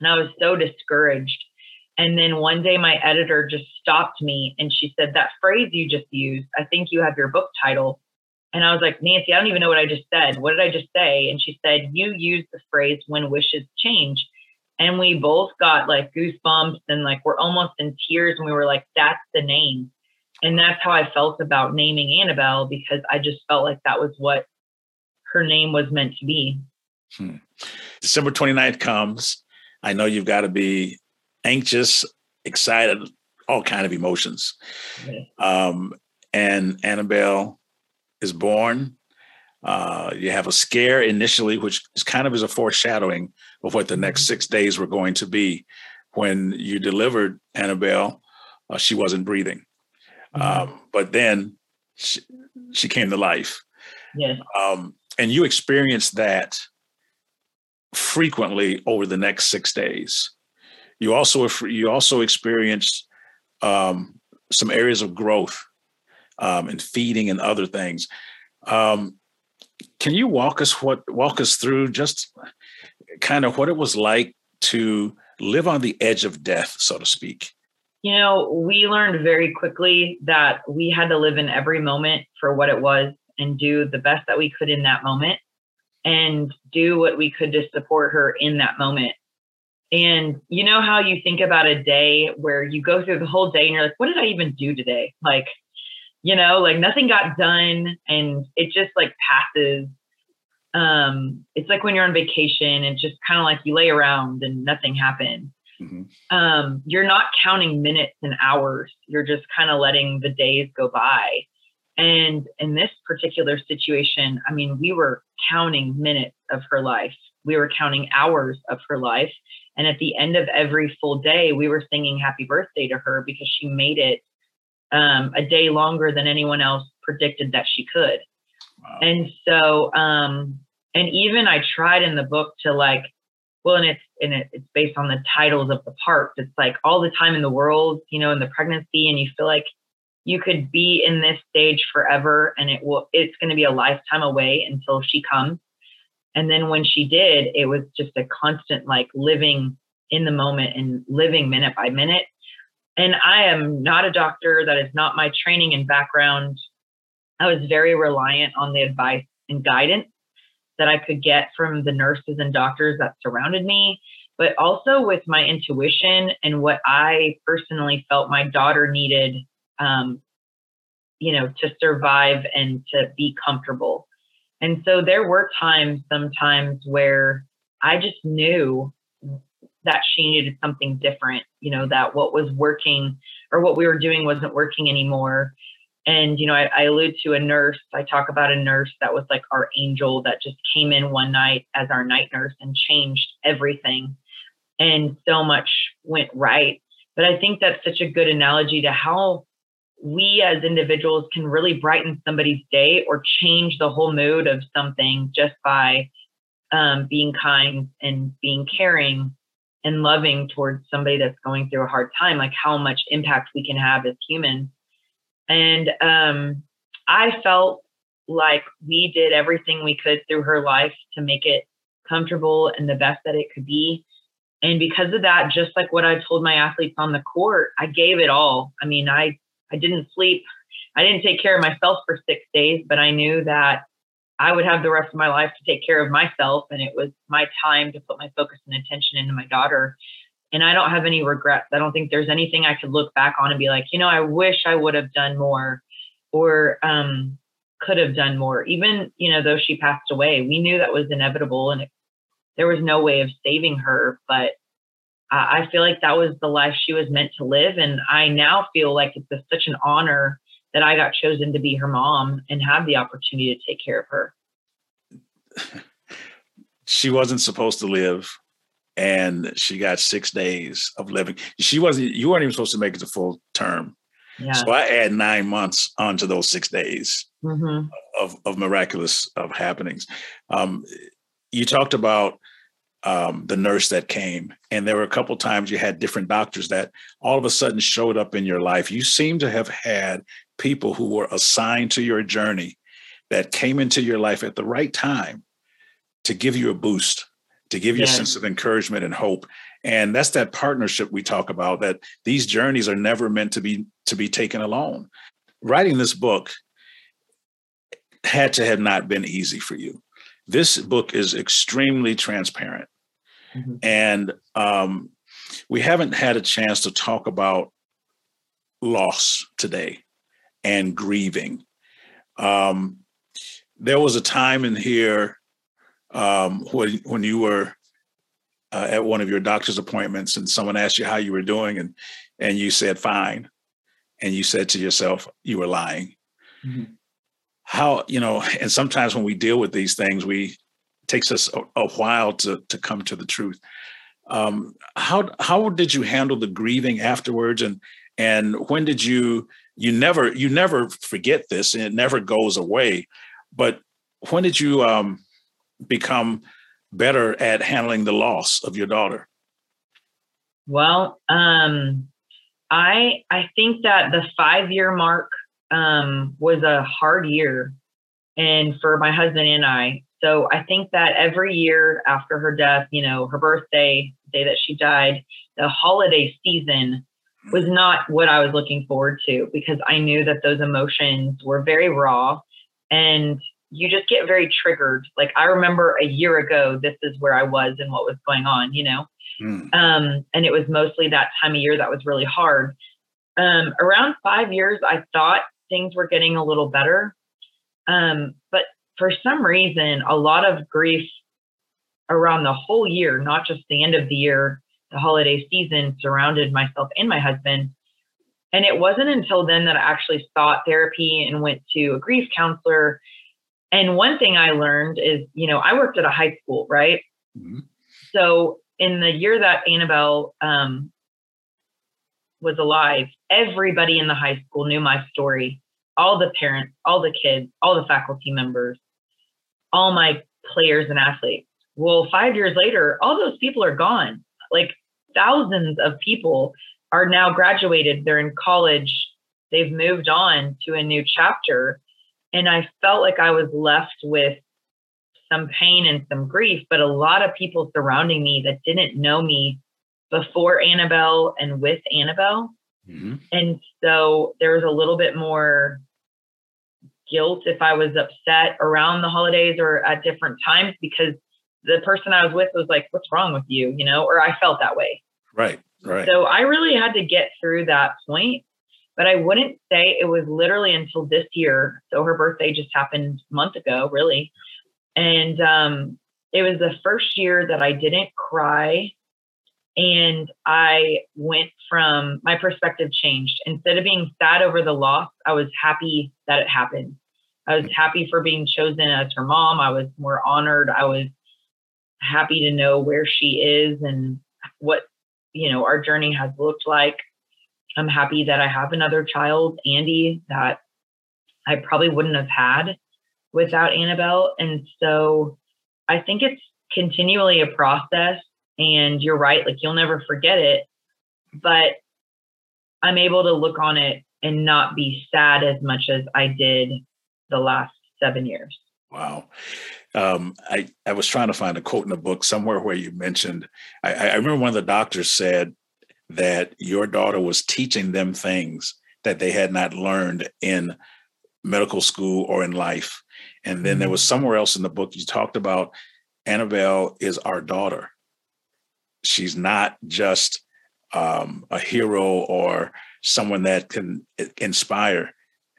And I was so discouraged. And then one day my editor just stopped me and she said, That phrase you just used, I think you have your book title. And I was like, Nancy, I don't even know what I just said. What did I just say? And she said, You used the phrase when wishes change. And we both got like goosebumps and like we're almost in tears. And we were like, That's the name. And that's how I felt about naming Annabelle because I just felt like that was what her name was meant to be. Hmm. December 29th comes. I know you've got to be anxious, excited, all kind of emotions. Um, and Annabelle is born. Uh, you have a scare initially, which is kind of is a foreshadowing of what the next six days were going to be. When you delivered Annabelle, uh, she wasn't breathing, um, but then she, she, came to life. Yes. Um, and you experienced that frequently over the next six days. You also you also experienced um, some areas of growth um, and feeding and other things. Um, can you walk us what walk us through just kind of what it was like to live on the edge of death, so to speak? You know, we learned very quickly that we had to live in every moment for what it was and do the best that we could in that moment and do what we could to support her in that moment. And you know how you think about a day where you go through the whole day and you're like, what did I even do today? Like, you know, like nothing got done and it just like passes. Um, it's like when you're on vacation and just kind of like you lay around and nothing happened. Mm-hmm. Um, you're not counting minutes and hours. You're just kind of letting the days go by. And in this particular situation, I mean, we were counting minutes of her life. We were counting hours of her life. And at the end of every full day, we were singing happy birthday to her because she made it um, a day longer than anyone else predicted that she could. Wow. And so, um, and even I tried in the book to like, well, and it's and it, it's based on the titles of the parts. It's like all the time in the world, you know, in the pregnancy, and you feel like you could be in this stage forever, and it will. It's going to be a lifetime away until she comes. And then when she did, it was just a constant like living in the moment and living minute by minute and I am not a doctor. That is not my training and background. I was very reliant on the advice and guidance that I could get from the nurses and doctors that surrounded me, but also with my intuition and what I personally felt my daughter needed, um, you know, to survive and to be comfortable. And so there were times sometimes where I just knew that she needed something different, you know, that what was working or what we were doing wasn't working anymore. And, you know, I, I allude to a nurse. I talk about a nurse that was like our angel that just came in one night as our night nurse and changed everything. And so much went right. But I think that's such a good analogy to how we as individuals can really brighten somebody's day or change the whole mood of something just by um, being kind and being caring and loving towards somebody that's going through a hard time, like how much impact we can have as humans. And um, I felt like we did everything we could through her life to make it comfortable and the best that it could be. And because of that, just like what I told my athletes on the court, I gave it all. I mean, I I didn't sleep. I didn't take care of myself for six days, but I knew that I would have the rest of my life to take care of myself. And it was my time to put my focus and attention into my daughter. And I don't have any regrets. I don't think there's anything I could look back on and be like, you know, I wish I would have done more or um, could have done more. Even, you know, though she passed away, we knew that was inevitable and it, there was no way of saving her. But I feel like that was the life she was meant to live. And I now feel like it's a, such an honor that I got chosen to be her mom and have the opportunity to take care of her. (laughs) She wasn't supposed to live and she got six days of living. She wasn't, you weren't even supposed to make it to full term. Yeah. So I add nine months onto those six days mm-hmm. of, of miraculous of happenings. Um, you talked about um, the nurse that came, and there were a couple times you had different doctors that all of a sudden showed up in your life. You seem to have had people who were assigned to your journey that came into your life at the right time to give you a boost, to give you a sense of encouragement and hope. And that's that partnership we talk about that these journeys are never meant to be to be taken alone. Writing this book had to have not been easy for you. This book is extremely transparent. Mm-hmm. And um, we haven't had a chance to talk about loss today and grieving. Um, there was a time in here um, when when you were uh, at one of your doctor's appointments and someone asked you how you were doing and and you said fine, and you said to yourself you were lying. Mm-hmm. How you know? And sometimes when we deal with these things, we takes us a, a while to to come to the truth. Um, how how did you handle the grieving afterwards, and and when did you you never you never forget this, and it never goes away. But when did you um, become better at handling the loss of your daughter? Well, um, I I think that the five year mark um, was a hard year, and for my husband and I. So I think that every year after her death, you know, her birthday, day that she died, the holiday season was not what I was looking forward to because I knew that those emotions were very raw and you just get very triggered. Like I remember a year ago, this is where I was and what was going on, you know? Mm. Um, and it was mostly that time of year that was really hard. Um, around five years, I thought things were getting a little better. Um, but for some reason, a lot of grief around the whole year, not just the end of the year, the holiday season, surrounded myself and my husband. And it wasn't until then that I actually sought therapy and went to a grief counselor. And one thing I learned is, you know, I worked at a high school, right? Mm-hmm. So in the year that Annabelle um, was alive, everybody in the high school knew my story. All the parents, all the kids, all the faculty members, all my players and athletes. Well, five years later, all those people are gone. Like thousands of people are now graduated, they're in college, they've moved on to a new chapter. And I felt like I was left with some pain and some grief, but a lot of people surrounding me that didn't know me before Annabelle and with Annabelle. Mm-hmm. And so there was a little bit more guilt if I was upset around the holidays or at different times because the person I was with was like, What's wrong with you? You know, or I felt that way. Right. Right. So I really had to get through that point. But I wouldn't say it was literally until this year. So her birthday just happened a month ago, really. And um, it was the first year that I didn't cry. And I went from my perspective changed. Instead of being sad over the loss, I was happy that it happened. I was happy for being chosen as her mom. I was more honored. I was happy to know where she is and what you know our journey has looked like i'm happy that i have another child andy that i probably wouldn't have had without annabelle and so i think it's continually a process and you're right like you'll never forget it but i'm able to look on it and not be sad as much as i did the last seven years wow um, I, I was trying to find a quote in the book somewhere where you mentioned, I, I remember one of the doctors said that your daughter was teaching them things that they had not learned in medical school or in life. And then there was mm-hmm. somewhere else in the book you talked about Annabelle is our daughter. She's not just um, a hero or someone that can inspire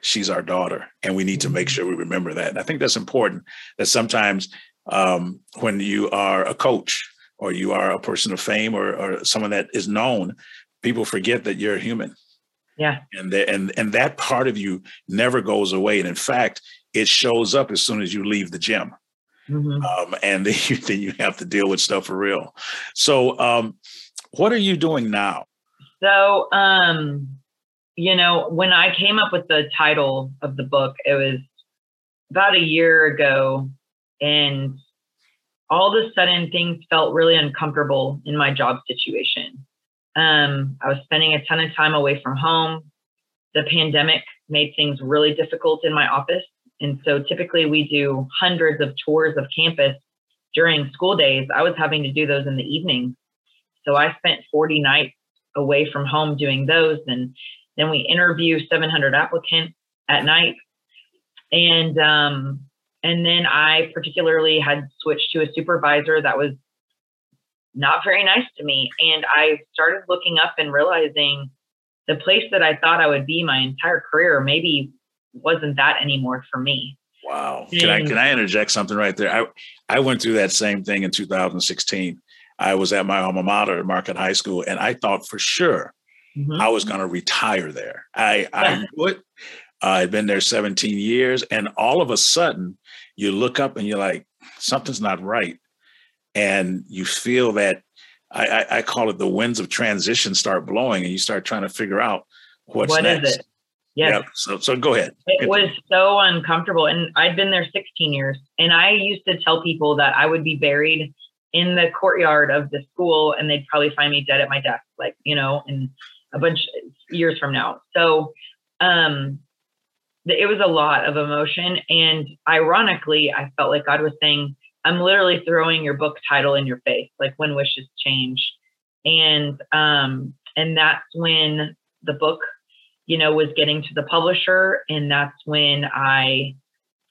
she's our daughter and we need to make mm-hmm. sure we remember that. And i think that's important that sometimes um, when you are a coach or you are a person of fame or, or someone that is known people forget that you're human. Yeah. And the, and and that part of you never goes away. And in fact it shows up as soon as you leave the gym. Mm-hmm. um, and (laughs) then you, then you have to deal with stuff for real. So um, what are you doing now? So um you know, when I came up with the title of the book, it was about a year ago, and all of a sudden things felt really uncomfortable in my job situation. Um, I was spending a ton of time away from home. The pandemic made things really difficult in my office. And so typically we do hundreds of tours of campus during school days. I was having to do those in the evening. So I spent 40 nights away from home doing those. And then we interview 700 applicants at night. And um, and then I particularly had switched to a supervisor that was not very nice to me. And I started looking up and realizing the place that I thought I would be my entire career maybe wasn't that anymore for me. Wow. Can I can I interject something right there? I I went through that same thing in 2016. I was at my alma mater at Marquette High School, and I thought for sure mm-hmm. I was going to retire there. I yeah. I. (laughs) Uh, I'd been there 17 years, and all of a sudden, you look up and you're like, something's not right, and you feel that I, I, I call it the winds of transition start blowing, and you start trying to figure out what's what next. Is it? Yes. Yep. So, so go ahead. It was so uncomfortable. And I'd been there 16 years. And I used to tell people that I would be buried in the courtyard of the school and they'd probably find me dead at my desk, like, you know, in a bunch years from now. So, um, it was a lot of emotion. And ironically, I felt like God was saying, I'm literally throwing your book title in your face, like when wishes change. And, um, and that's when the book you know, was getting to the publisher. And that's when I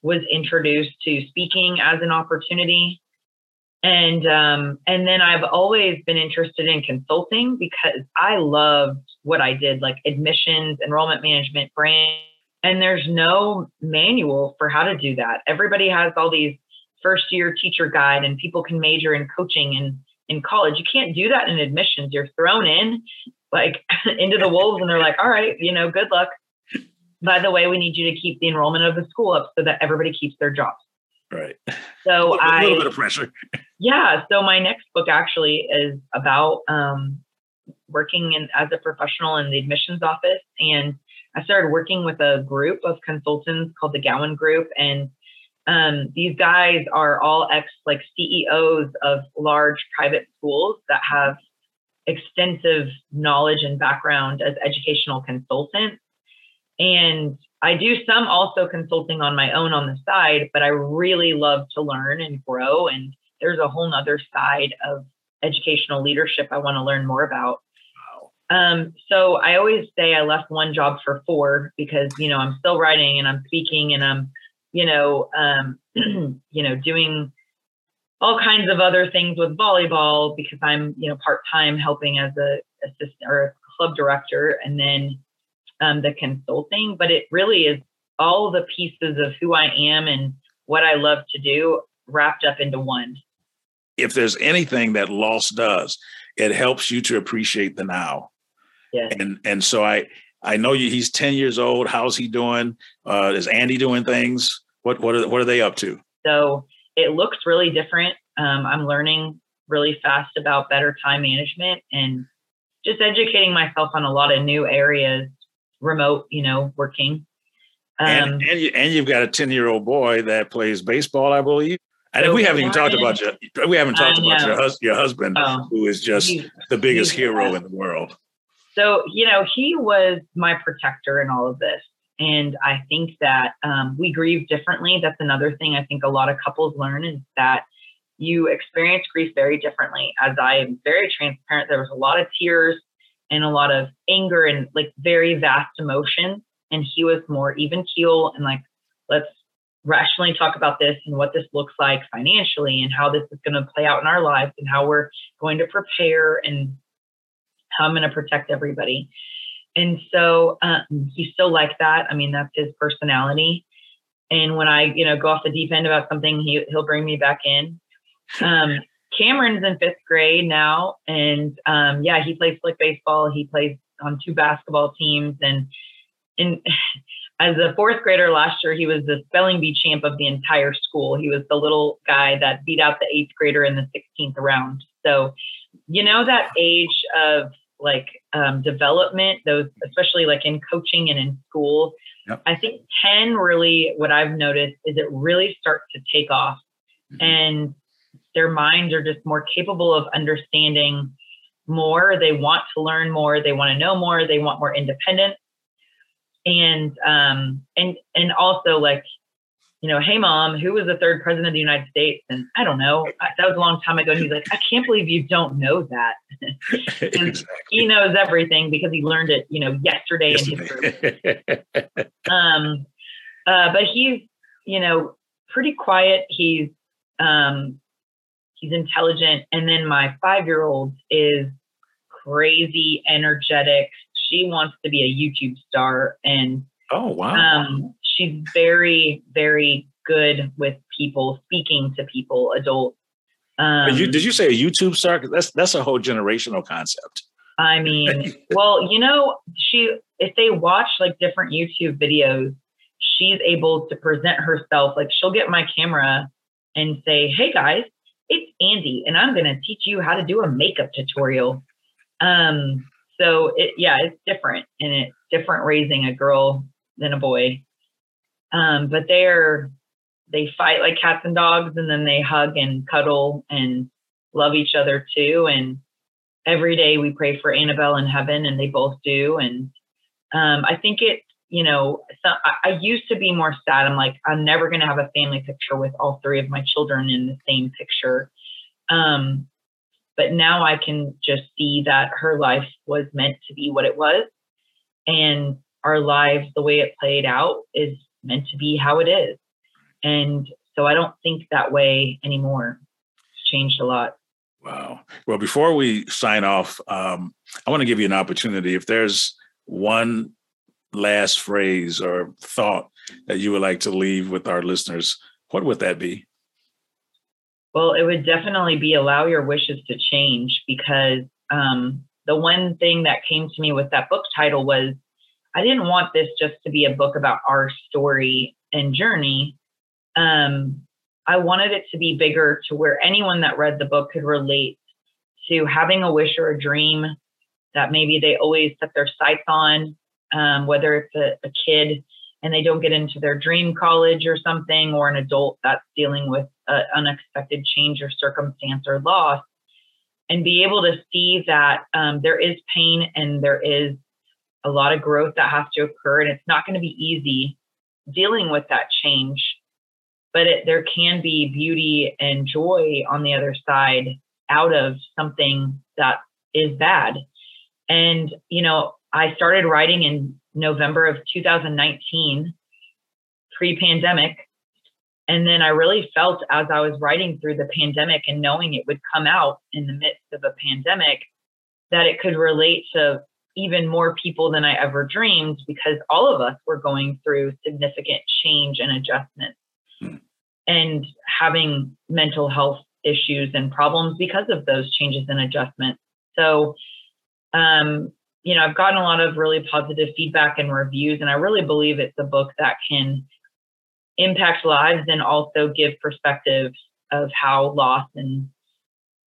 was introduced to speaking as an opportunity. And um, and then I've always been interested in consulting because I loved what I did, like admissions, enrollment management, brand. And there's no manual for how to do that. Everybody has all these first year teacher guide, and people can major in coaching and in college. You can't do that in admissions. You're thrown in like (laughs) into the wolves and they're like, all right, you know, good luck. By the way, we need you to keep the enrollment of the school up so that everybody keeps their jobs. Right. So a little, little bit of pressure. (laughs) Yeah. So my next book actually is about um, working in, as a professional in the admissions office. And I started working with a group of consultants called the Gowan Group. And um, these guys are all ex like CEOs of large private schools that have extensive knowledge and background as educational consultant. And I do some also consulting on my own on the side, but I really love to learn and grow. And there's a whole nother side of educational leadership I want to learn more about. Um, so I always say I left one job for four because, you know, I'm still writing and I'm speaking and I'm, you know, um, (clears throat) you know, doing all kinds of other things with volleyball because I'm, you know, part time helping as a assistant or a club director, and then um, the consulting. But it really is all the pieces of who I am and what I love to do wrapped up into one. If there's anything that loss does, it helps you to appreciate the now. Yes. And and so I I know you, he's 10 years old. How's he doing? Uh, is Andy doing things? What what are what are they up to? So it looks really different. Um, I'm learning really fast about better time management and just educating myself on a lot of new areas, remote, you know, working. Um, and and, you, and you've got a 10 year old boy that plays baseball, I believe. And so we haven't even talked about your we haven't talked about your, hus- your husband, oh, who is just the biggest hero in the world. So you know, he was my protector in all of this. And I think that um, we grieve differently. That's another thing I think a lot of couples learn is that you experience grief very differently. As I am very transparent, there was a lot of tears and a lot of anger and like very vast emotions. And he was more even keel and like, let's rationally talk about this and what this looks like financially and how this is going to play out in our lives and how we're going to prepare and how I'm going to protect everybody. And so um, he's still like that. I mean, that's his personality. And when I, you know, go off the deep end about something, he he'll bring me back in. Um, Cameron's in fifth grade now, and um, yeah, he plays flick baseball. He plays on two basketball teams, and and (sighs) as a fourth grader last year, he was the spelling bee champ of the entire school. He was the little guy that beat out the eighth grader in the 16th round. So, you know, that age of like um, development, those especially like in coaching and in school. Yep. I think 10 really, what I've noticed is it really starts to take off, mm-hmm. and their minds are just more capable of understanding more. They want to learn more. They want to know more. They want more independence, and um, and and also like you know, hey mom, who was the third president of the United States? And I don't know. That was a long time ago. And he's like, I can't believe you don't know that. (laughs) exactly. He knows everything because he learned it, you know, yesterday, yesterday. in history. um, uh, but he's, you know, pretty quiet. He's um, he's intelligent. And then my five year old is crazy, energetic. She wants to be a YouTube star and Oh wow. Um, she's very, very good with people, speaking to people, adults. Um, you, did you say a YouTube star? That's that's a whole generational concept. I mean, (laughs) well, you know, she if they watch like different YouTube videos, she's able to present herself. Like she'll get my camera and say, "Hey guys, it's Andy, and I'm going to teach you how to do a makeup tutorial." Um, so it, yeah, it's different, and it's different raising a girl than a boy. Um, but they're they fight like cats and dogs, and then they hug and cuddle and love each other too. And every day we pray for Annabelle in heaven, and they both do. And um, I think it, you know, so I, used to be more sad. I'm like, I'm never going to have a family picture with all three of my children in the same picture. Um, but now I can just see that her life was meant to be what it was. And our lives, the way it played out, is meant to be how it is. And so I don't think that way anymore. It's changed a lot. Wow. Well, before we sign off, um, I want to give you an opportunity. If there's one last phrase or thought that you would like to leave with our listeners, what would that be? Well, it would definitely be allow your wishes to change because um, the one thing that came to me with that book title was I didn't want this just to be a book about our story and journey. Um, I wanted it to be bigger to where anyone that read the book could relate to having a wish or a dream that maybe they always set their sights on, um, whether it's a, a kid and they don't get into their dream college or something, or an adult that's dealing with an unexpected change or circumstance or loss, and be able to see that um, there is pain and there is a lot of growth that has to occur, and it's not going to be easy dealing with that change, but it, there can be beauty and joy on the other side out of something that is bad. And, you know, I started writing in November of 2019, pre pandemic. And then I really felt as I was writing through the pandemic and knowing it would come out in the midst of a pandemic that it could relate to even more people than I ever dreamed because all of us were going through significant change and adjustment hmm. and having mental health issues and problems because of those changes and adjustments. So, um, you know, I've gotten a lot of really positive feedback and reviews, and I really believe it's a book that can impact lives and also give perspective of how loss and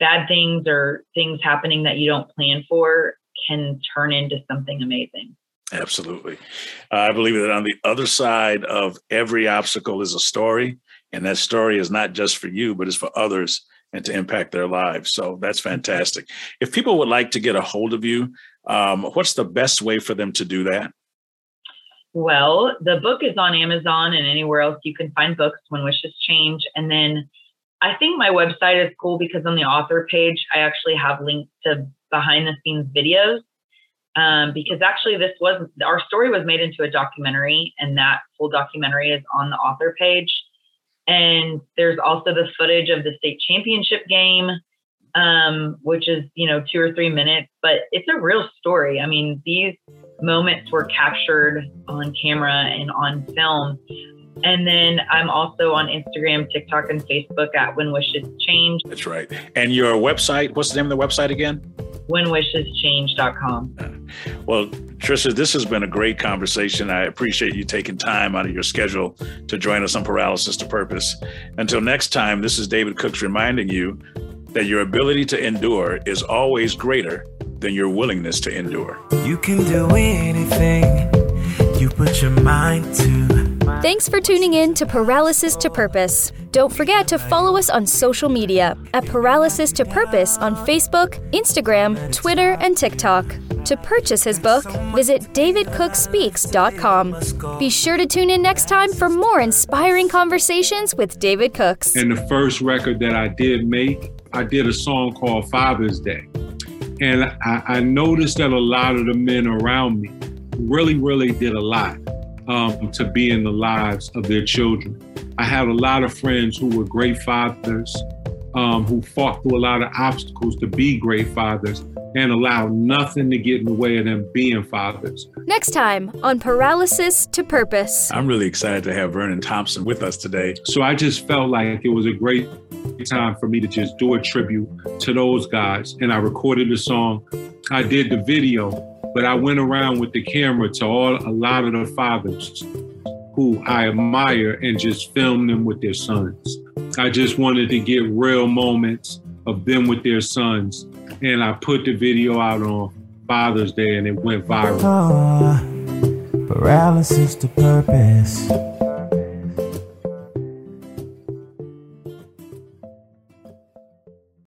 bad things or things happening that you don't plan for can turn into something amazing. Absolutely. I believe that on the other side of every obstacle is a story, and that story is not just for you, but it's for others and to impact their lives. So that's fantastic. If people would like to get a hold of you, um, what's the best way for them to do that? Well, the book is on Amazon and anywhere else you can find books when wishes change. And then I think my website is cool because on the author page, I actually have links to behind the scenes videos. Um, because actually, this was our story was made into a documentary, and that full documentary is on the author page. And there's also the footage of the state championship game, um, which is, you know, two or three minutes, but it's a real story. I mean, these moments were captured on camera and on film. And then I'm also on Instagram, TikTok, and Facebook at When Wishes Change. That's right. And your website, what's the name of the website again? whenwisheschange.com. Well, Trisha, this has been a great conversation. I appreciate you taking time out of your schedule to join us on Paralysis to Purpose. Until next time, this is David Cooks reminding you that your ability to endure is always greater than your willingness to endure. You can do anything you put your mind to. Thanks for tuning in to Paralysis to Purpose. Don't forget to follow us on social media at Paralysis to Purpose on Facebook, Instagram, Twitter, and TikTok. To purchase his book, visit davidcookspeaks.com. Be sure to tune in next time for more inspiring conversations with David Cooks. And the first record that I did make, I did a song called Father's Day. And I, I noticed that a lot of the men around me really, really did a lot um, to be in the lives of their children. I had a lot of friends who were great fathers, um, who fought through a lot of obstacles to be great fathers. and allow nothing to get in the way of them being fathers. Next time on Paralysis to Purpose. I'm really excited to have Vernon Thompson with us today. So I just felt like it was a great time for me to just do a tribute to those guys. And I recorded the song. I did the video, but I went around with the camera to all a lot of the fathers who I admire and just filmed them with their sons. I just wanted to get real moments of them with their sons. And I put the video out on Father's Day and it went viral. Oh, paralysis to purpose.